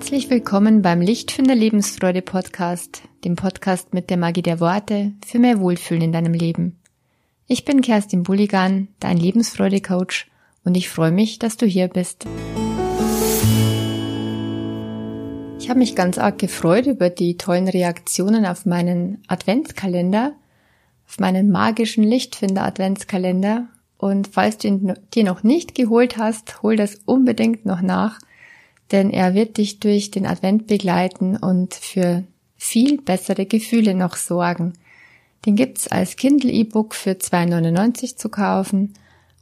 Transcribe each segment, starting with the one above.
Herzlich willkommen beim Lichtfinder Lebensfreude Podcast, dem Podcast mit der Magie der Worte für mehr Wohlfühlen in deinem Leben. Ich bin Kerstin Bulligan, dein Lebensfreude Coach und ich freue mich, dass du hier bist. Ich habe mich ganz arg gefreut über die tollen Reaktionen auf meinen Adventskalender, auf meinen magischen Lichtfinder Adventskalender und falls du ihn dir noch nicht geholt hast, hol das unbedingt noch nach denn er wird dich durch den Advent begleiten und für viel bessere Gefühle noch sorgen. Den gibt's als Kindle-E-Book für 2,99 zu kaufen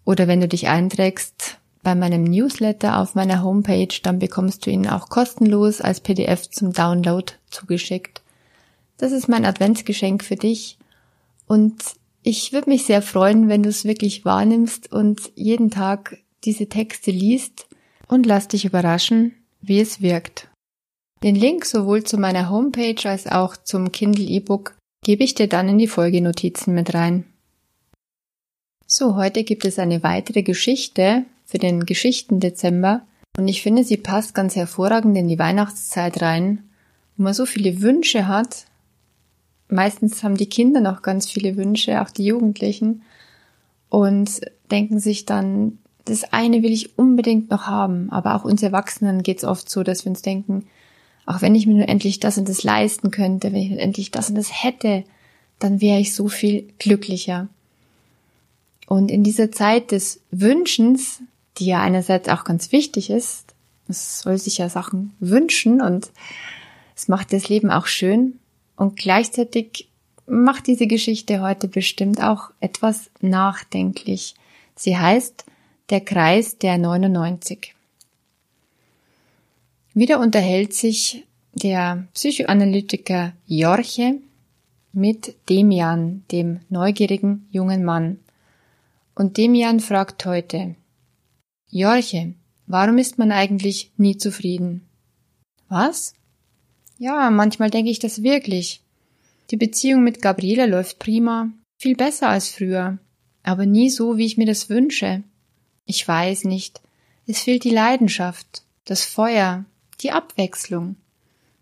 oder wenn du dich einträgst bei meinem Newsletter auf meiner Homepage, dann bekommst du ihn auch kostenlos als PDF zum Download zugeschickt. Das ist mein Adventsgeschenk für dich und ich würde mich sehr freuen, wenn du es wirklich wahrnimmst und jeden Tag diese Texte liest und lass dich überraschen, wie es wirkt. Den Link sowohl zu meiner Homepage als auch zum Kindle E-Book gebe ich dir dann in die Folgenotizen mit rein. So, heute gibt es eine weitere Geschichte für den Geschichten-Dezember und ich finde, sie passt ganz hervorragend in die Weihnachtszeit rein, wo man so viele Wünsche hat. Meistens haben die Kinder noch ganz viele Wünsche, auch die Jugendlichen, und denken sich dann, das eine will ich unbedingt noch haben. Aber auch uns Erwachsenen geht es oft so, dass wir uns denken, auch wenn ich mir nur endlich das und das leisten könnte, wenn ich nur endlich das und das hätte, dann wäre ich so viel glücklicher. Und in dieser Zeit des Wünschens, die ja einerseits auch ganz wichtig ist, es soll sich ja Sachen wünschen und es macht das Leben auch schön und gleichzeitig macht diese Geschichte heute bestimmt auch etwas nachdenklich. Sie heißt der Kreis der 99. Wieder unterhält sich der Psychoanalytiker Jorche mit Demian, dem neugierigen jungen Mann. Und Demian fragt heute, Jorche, warum ist man eigentlich nie zufrieden? Was? Ja, manchmal denke ich das wirklich. Die Beziehung mit Gabriela läuft prima, viel besser als früher, aber nie so, wie ich mir das wünsche. Ich weiß nicht. Es fehlt die Leidenschaft, das Feuer, die Abwechslung.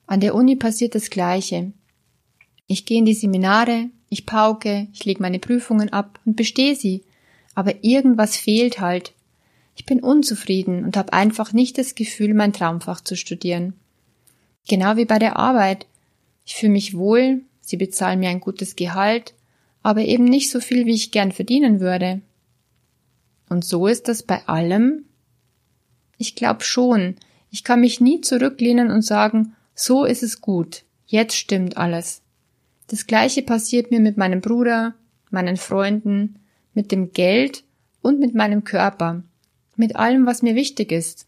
An der Uni passiert das Gleiche. Ich gehe in die Seminare, ich pauke, ich lege meine Prüfungen ab und bestehe sie, aber irgendwas fehlt halt. Ich bin unzufrieden und habe einfach nicht das Gefühl, mein Traumfach zu studieren. Genau wie bei der Arbeit. Ich fühle mich wohl, sie bezahlen mir ein gutes Gehalt, aber eben nicht so viel, wie ich gern verdienen würde. Und so ist das bei allem? Ich glaube schon. Ich kann mich nie zurücklehnen und sagen, so ist es gut, jetzt stimmt alles. Das gleiche passiert mir mit meinem Bruder, meinen Freunden, mit dem Geld und mit meinem Körper, mit allem, was mir wichtig ist.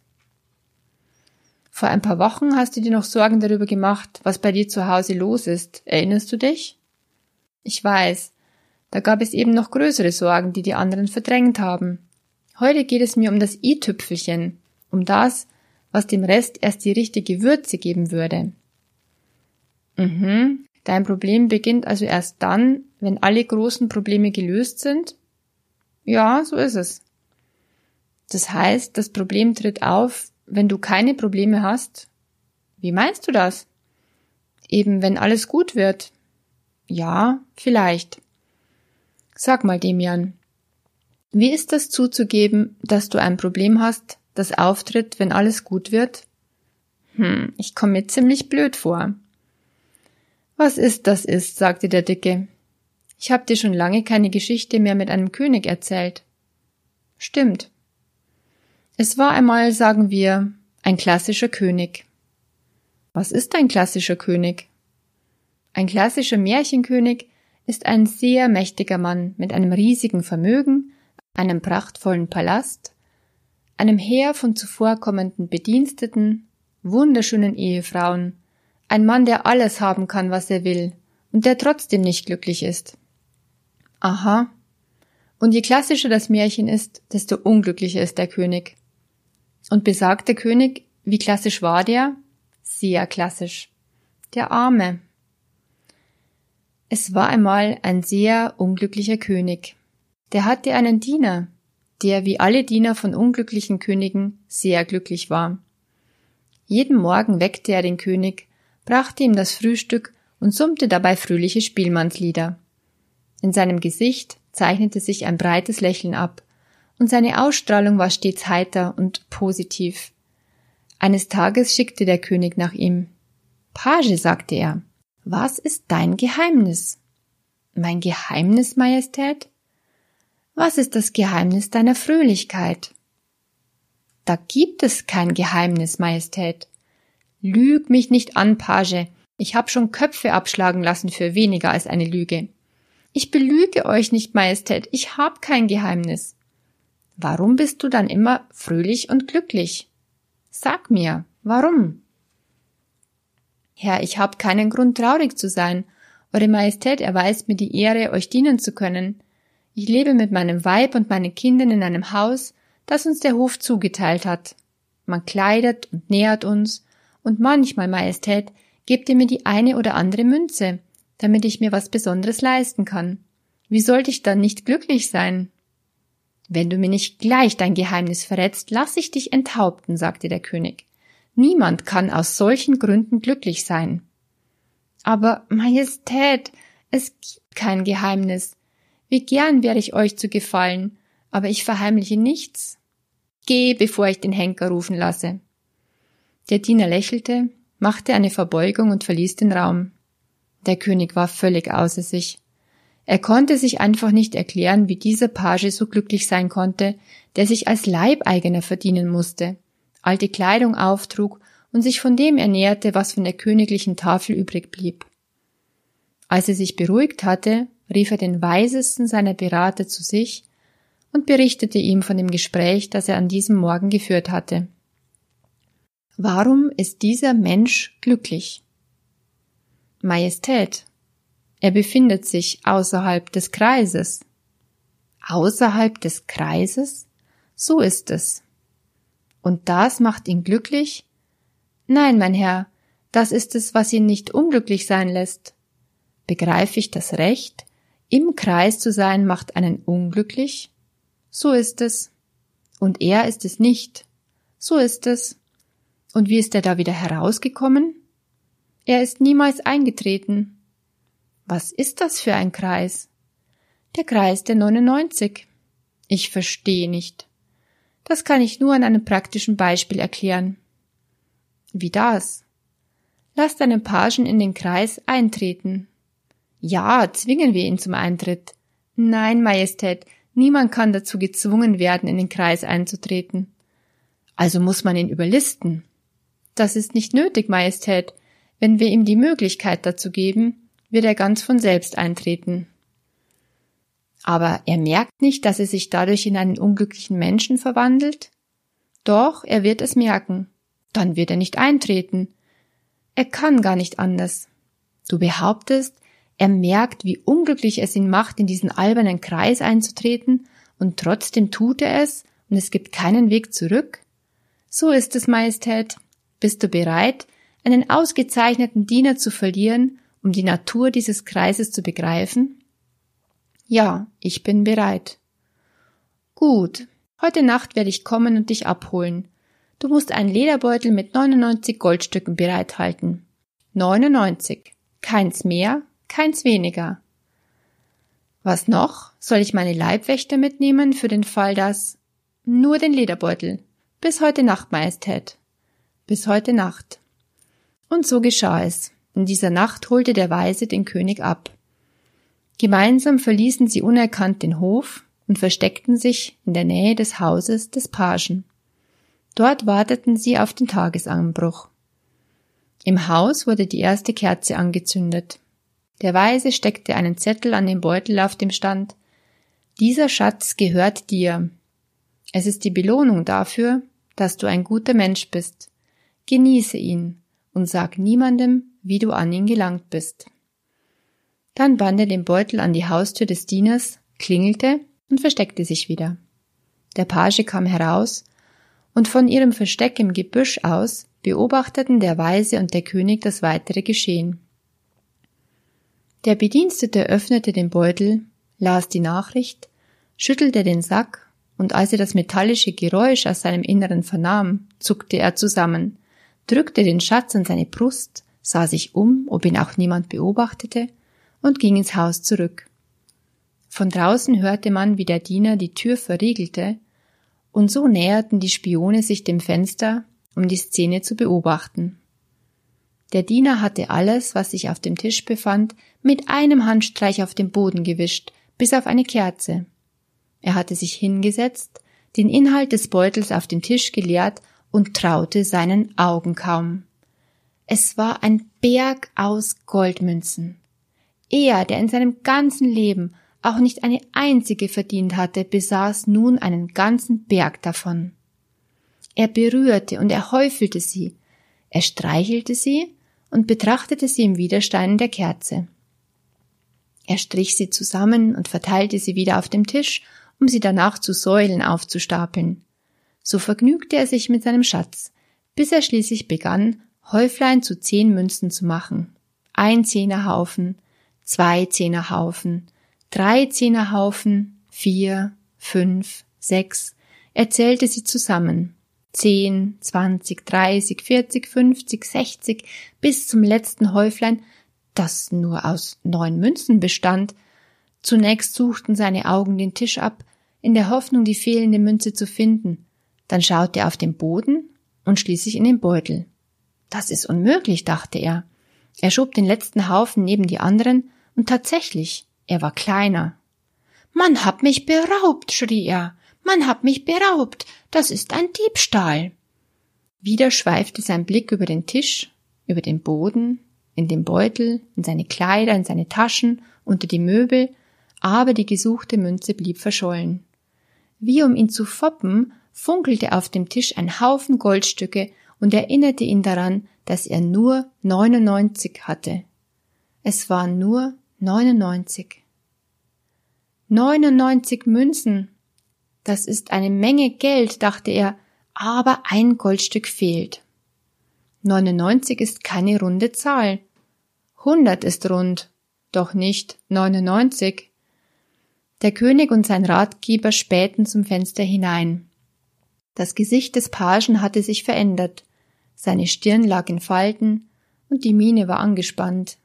Vor ein paar Wochen hast du dir noch Sorgen darüber gemacht, was bei dir zu Hause los ist. Erinnerst du dich? Ich weiß, da gab es eben noch größere Sorgen, die die anderen verdrängt haben. Heute geht es mir um das i-Tüpfelchen, um das, was dem Rest erst die richtige Würze geben würde. Mhm, dein Problem beginnt also erst dann, wenn alle großen Probleme gelöst sind? Ja, so ist es. Das heißt, das Problem tritt auf, wenn du keine Probleme hast? Wie meinst du das? Eben, wenn alles gut wird? Ja, vielleicht. Sag mal, Demian, wie ist das zuzugeben, dass du ein Problem hast, das auftritt, wenn alles gut wird? Hm, ich komme mir ziemlich blöd vor. Was ist, das ist, sagte der Dicke. Ich hab dir schon lange keine Geschichte mehr mit einem König erzählt. Stimmt. Es war einmal, sagen wir, ein klassischer König. Was ist ein klassischer König? Ein klassischer Märchenkönig ist ein sehr mächtiger Mann mit einem riesigen Vermögen, einem prachtvollen Palast, einem Heer von zuvorkommenden Bediensteten, wunderschönen Ehefrauen, ein Mann, der alles haben kann, was er will, und der trotzdem nicht glücklich ist. Aha. Und je klassischer das Märchen ist, desto unglücklicher ist der König. Und besagt der König, wie klassisch war der? Sehr klassisch. Der Arme. Es war einmal ein sehr unglücklicher König. Der hatte einen Diener, der wie alle Diener von unglücklichen Königen sehr glücklich war. Jeden Morgen weckte er den König, brachte ihm das Frühstück und summte dabei fröhliche Spielmannslieder. In seinem Gesicht zeichnete sich ein breites Lächeln ab, und seine Ausstrahlung war stets heiter und positiv. Eines Tages schickte der König nach ihm. Page, sagte er, was ist dein Geheimnis? Mein Geheimnis, Majestät? Was ist das Geheimnis deiner Fröhlichkeit? Da gibt es kein Geheimnis, Majestät. Lüg mich nicht an, Page. Ich hab schon Köpfe abschlagen lassen für weniger als eine Lüge. Ich belüge euch nicht, Majestät. Ich hab kein Geheimnis. Warum bist du dann immer fröhlich und glücklich? Sag mir, warum? Herr, ich hab keinen Grund traurig zu sein. Eure Majestät erweist mir die Ehre, euch dienen zu können. Ich lebe mit meinem Weib und meinen Kindern in einem Haus, das uns der Hof zugeteilt hat. Man kleidet und nährt uns, und manchmal, Majestät, gebt ihr mir die eine oder andere Münze, damit ich mir was Besonderes leisten kann. Wie sollte ich dann nicht glücklich sein? Wenn du mir nicht gleich dein Geheimnis verrätst, lass ich dich enthaupten, sagte der König. Niemand kann aus solchen Gründen glücklich sein. Aber Majestät, es gibt kein Geheimnis. Wie gern wäre ich euch zu gefallen, aber ich verheimliche nichts. Geh, bevor ich den Henker rufen lasse. Der Diener lächelte, machte eine Verbeugung und verließ den Raum. Der König war völlig außer sich. Er konnte sich einfach nicht erklären, wie dieser Page so glücklich sein konnte, der sich als Leibeigener verdienen musste alte Kleidung auftrug und sich von dem ernährte, was von der königlichen Tafel übrig blieb. Als er sich beruhigt hatte, rief er den weisesten seiner Berater zu sich und berichtete ihm von dem Gespräch, das er an diesem Morgen geführt hatte. Warum ist dieser Mensch glücklich? Majestät, er befindet sich außerhalb des Kreises. Außerhalb des Kreises? So ist es. Und das macht ihn glücklich? Nein, mein Herr, das ist es, was ihn nicht unglücklich sein lässt. Begreife ich das recht? Im Kreis zu sein macht einen unglücklich? So ist es. Und er ist es nicht. So ist es. Und wie ist er da wieder herausgekommen? Er ist niemals eingetreten. Was ist das für ein Kreis? Der Kreis der 99. Ich verstehe nicht. Das kann ich nur an einem praktischen Beispiel erklären. Wie das? Lass deinen Pagen in den Kreis eintreten. Ja, zwingen wir ihn zum Eintritt. Nein, Majestät, niemand kann dazu gezwungen werden, in den Kreis einzutreten. Also muss man ihn überlisten. Das ist nicht nötig, Majestät. Wenn wir ihm die Möglichkeit dazu geben, wird er ganz von selbst eintreten. Aber er merkt nicht, dass er sich dadurch in einen unglücklichen Menschen verwandelt? Doch, er wird es merken. Dann wird er nicht eintreten. Er kann gar nicht anders. Du behauptest, er merkt, wie unglücklich es ihn macht, in diesen albernen Kreis einzutreten, und trotzdem tut er es, und es gibt keinen Weg zurück? So ist es, Majestät. Bist du bereit, einen ausgezeichneten Diener zu verlieren, um die Natur dieses Kreises zu begreifen? Ja, ich bin bereit. Gut, heute Nacht werde ich kommen und dich abholen. Du musst einen Lederbeutel mit 99 Goldstücken bereithalten. 99. Keins mehr, keins weniger. Was noch? Soll ich meine Leibwächter mitnehmen für den Fall, dass... Nur den Lederbeutel. Bis heute Nacht, Majestät. Bis heute Nacht. Und so geschah es. In dieser Nacht holte der Weise den König ab. Gemeinsam verließen sie unerkannt den Hof und versteckten sich in der Nähe des Hauses des Pagen. Dort warteten sie auf den Tagesanbruch. Im Haus wurde die erste Kerze angezündet. Der Weise steckte einen Zettel an den Beutel, auf dem stand Dieser Schatz gehört dir. Es ist die Belohnung dafür, dass du ein guter Mensch bist. Genieße ihn und sag niemandem, wie du an ihn gelangt bist. Dann band er den Beutel an die Haustür des Dieners, klingelte und versteckte sich wieder. Der Page kam heraus, und von ihrem Versteck im Gebüsch aus beobachteten der Weise und der König das weitere Geschehen. Der Bedienstete öffnete den Beutel, las die Nachricht, schüttelte den Sack, und als er das metallische Geräusch aus seinem Inneren vernahm, zuckte er zusammen. drückte den Schatz an seine Brust, sah sich um, ob ihn auch niemand beobachtete, und ging ins Haus zurück. Von draußen hörte man, wie der Diener die Tür verriegelte, und so näherten die Spione sich dem Fenster, um die Szene zu beobachten. Der Diener hatte alles, was sich auf dem Tisch befand, mit einem Handstreich auf den Boden gewischt, bis auf eine Kerze. Er hatte sich hingesetzt, den Inhalt des Beutels auf den Tisch geleert und traute seinen Augen kaum. Es war ein Berg aus Goldmünzen. Er, der in seinem ganzen Leben auch nicht eine einzige verdient hatte, besaß nun einen ganzen Berg davon. Er berührte und er häufelte sie, er streichelte sie und betrachtete sie im Widerstein der Kerze. Er strich sie zusammen und verteilte sie wieder auf dem Tisch, um sie danach zu Säulen aufzustapeln. So vergnügte er sich mit seinem Schatz, bis er schließlich begann, Häuflein zu zehn Münzen zu machen. Ein Zehnerhaufen, zwei Zehnerhaufen, drei Zehnerhaufen, vier, fünf, sechs. Er zählte sie zusammen. Zehn, zwanzig, dreißig, vierzig, fünfzig, sechzig, bis zum letzten Häuflein, das nur aus neun Münzen bestand. Zunächst suchten seine Augen den Tisch ab, in der Hoffnung, die fehlende Münze zu finden. Dann schaute er auf den Boden und schließlich in den Beutel. Das ist unmöglich, dachte er. Er schob den letzten Haufen neben die anderen, und tatsächlich, er war kleiner. Man hat mich beraubt, schrie er. Man hat mich beraubt. Das ist ein Diebstahl. Wieder schweifte sein Blick über den Tisch, über den Boden, in den Beutel, in seine Kleider, in seine Taschen, unter die Möbel, aber die gesuchte Münze blieb verschollen. Wie um ihn zu foppen, funkelte auf dem Tisch ein Haufen Goldstücke und erinnerte ihn daran, dass er nur 99 hatte. Es waren nur 99. 99 Münzen. Das ist eine Menge Geld, dachte er, aber ein Goldstück fehlt. 99 ist keine runde Zahl. 100 ist rund, doch nicht 99. Der König und sein Ratgeber spähten zum Fenster hinein. Das Gesicht des Pagen hatte sich verändert, seine Stirn lag in Falten und die Miene war angespannt.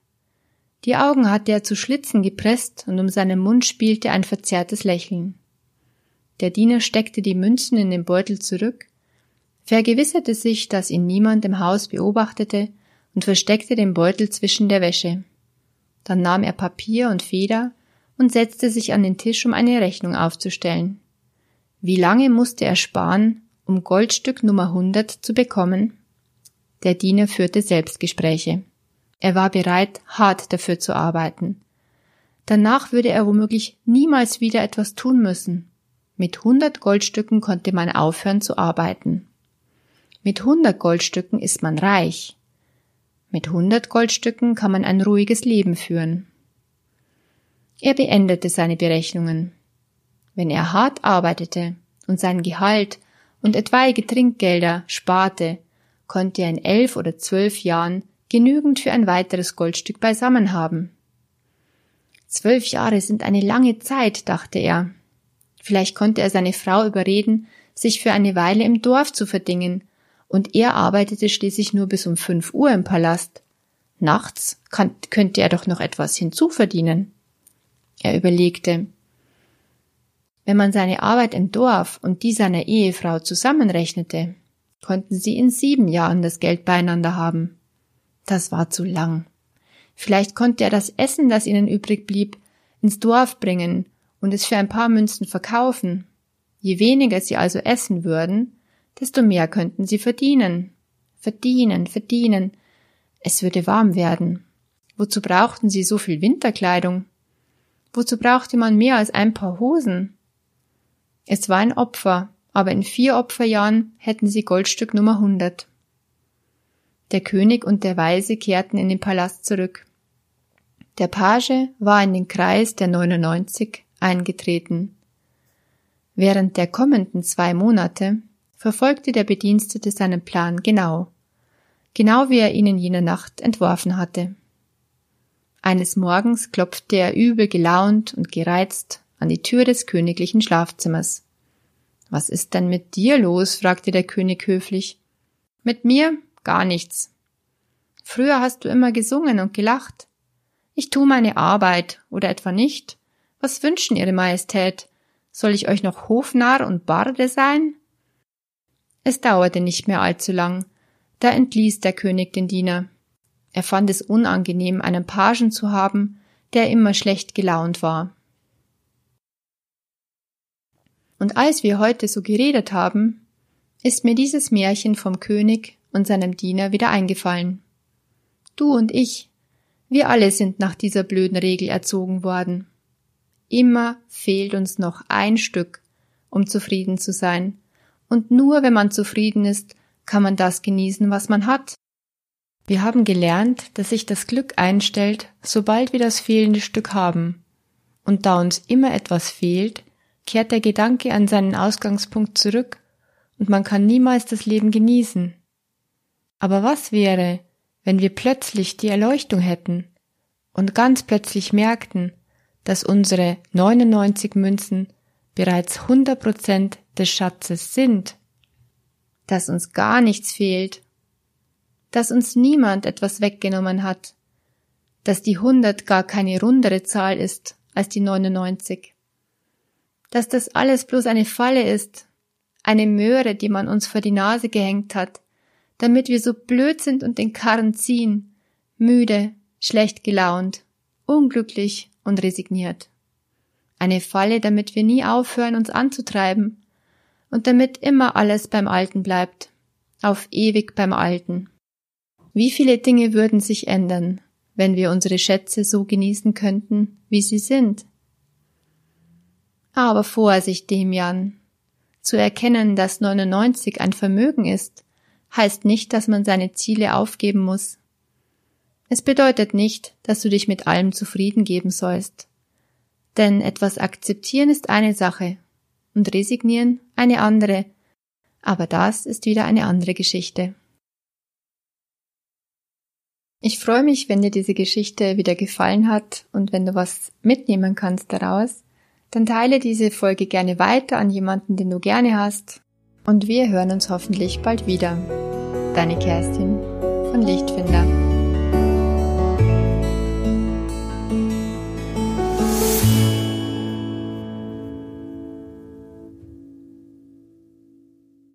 Die Augen hatte er zu Schlitzen gepresst und um seinen Mund spielte ein verzerrtes Lächeln. Der Diener steckte die Münzen in den Beutel zurück, vergewisserte sich, dass ihn niemand im Haus beobachtete und versteckte den Beutel zwischen der Wäsche. Dann nahm er Papier und Feder und setzte sich an den Tisch, um eine Rechnung aufzustellen. Wie lange musste er sparen, um Goldstück Nummer 100 zu bekommen? Der Diener führte Selbstgespräche. Er war bereit, hart dafür zu arbeiten. Danach würde er womöglich niemals wieder etwas tun müssen. Mit hundert Goldstücken konnte man aufhören zu arbeiten. Mit hundert Goldstücken ist man reich. Mit hundert Goldstücken kann man ein ruhiges Leben führen. Er beendete seine Berechnungen. Wenn er hart arbeitete und sein Gehalt und etwaige Trinkgelder sparte, konnte er in elf oder zwölf Jahren genügend für ein weiteres Goldstück beisammen haben. Zwölf Jahre sind eine lange Zeit, dachte er. Vielleicht konnte er seine Frau überreden, sich für eine Weile im Dorf zu verdingen, und er arbeitete schließlich nur bis um fünf Uhr im Palast. Nachts kann, könnte er doch noch etwas hinzuverdienen. Er überlegte, wenn man seine Arbeit im Dorf und die seiner Ehefrau zusammenrechnete, konnten sie in sieben Jahren das Geld beieinander haben. Das war zu lang. Vielleicht konnte er das Essen, das ihnen übrig blieb, ins Dorf bringen und es für ein paar Münzen verkaufen. Je weniger sie also essen würden, desto mehr könnten sie verdienen. Verdienen, verdienen. Es würde warm werden. Wozu brauchten sie so viel Winterkleidung? Wozu brauchte man mehr als ein paar Hosen? Es war ein Opfer, aber in vier Opferjahren hätten sie Goldstück Nummer 100. Der König und der Weise kehrten in den Palast zurück. Der Page war in den Kreis der 99 eingetreten. Während der kommenden zwei Monate verfolgte der Bedienstete seinen Plan genau, genau wie er ihn in jener Nacht entworfen hatte. Eines Morgens klopfte er übel gelaunt und gereizt an die Tür des königlichen Schlafzimmers. Was ist denn mit dir los? fragte der König höflich. Mit mir gar nichts. Früher hast du immer gesungen und gelacht. Ich tu meine Arbeit oder etwa nicht. Was wünschen Ihre Majestät? Soll ich euch noch Hofnarr und Barde sein? Es dauerte nicht mehr allzu lang, da entließ der König den Diener. Er fand es unangenehm, einen Pagen zu haben, der immer schlecht gelaunt war. Und als wir heute so geredet haben, ist mir dieses Märchen vom König und seinem Diener wieder eingefallen. Du und ich, wir alle sind nach dieser blöden Regel erzogen worden. Immer fehlt uns noch ein Stück, um zufrieden zu sein, und nur wenn man zufrieden ist, kann man das genießen, was man hat. Wir haben gelernt, dass sich das Glück einstellt, sobald wir das fehlende Stück haben. Und da uns immer etwas fehlt, kehrt der Gedanke an seinen Ausgangspunkt zurück und man kann niemals das Leben genießen. Aber was wäre, wenn wir plötzlich die Erleuchtung hätten und ganz plötzlich merkten, dass unsere 99 Münzen bereits 100 Prozent des Schatzes sind, dass uns gar nichts fehlt dass uns niemand etwas weggenommen hat, dass die 100 gar keine rundere Zahl ist als die 99, dass das alles bloß eine Falle ist, eine Möhre, die man uns vor die Nase gehängt hat, damit wir so blöd sind und den Karren ziehen, müde, schlecht gelaunt, unglücklich und resigniert. Eine Falle, damit wir nie aufhören, uns anzutreiben und damit immer alles beim Alten bleibt, auf ewig beim Alten. Wie viele Dinge würden sich ändern, wenn wir unsere Schätze so genießen könnten, wie sie sind? Aber Vorsicht, Demian. Zu erkennen, dass 99 ein Vermögen ist, heißt nicht, dass man seine Ziele aufgeben muss. Es bedeutet nicht, dass du dich mit allem zufrieden geben sollst. Denn etwas akzeptieren ist eine Sache und resignieren eine andere, aber das ist wieder eine andere Geschichte. Ich freue mich, wenn dir diese Geschichte wieder gefallen hat und wenn du was mitnehmen kannst daraus, dann teile diese Folge gerne weiter an jemanden, den du gerne hast. Und wir hören uns hoffentlich bald wieder. Deine Kerstin von Lichtfinder.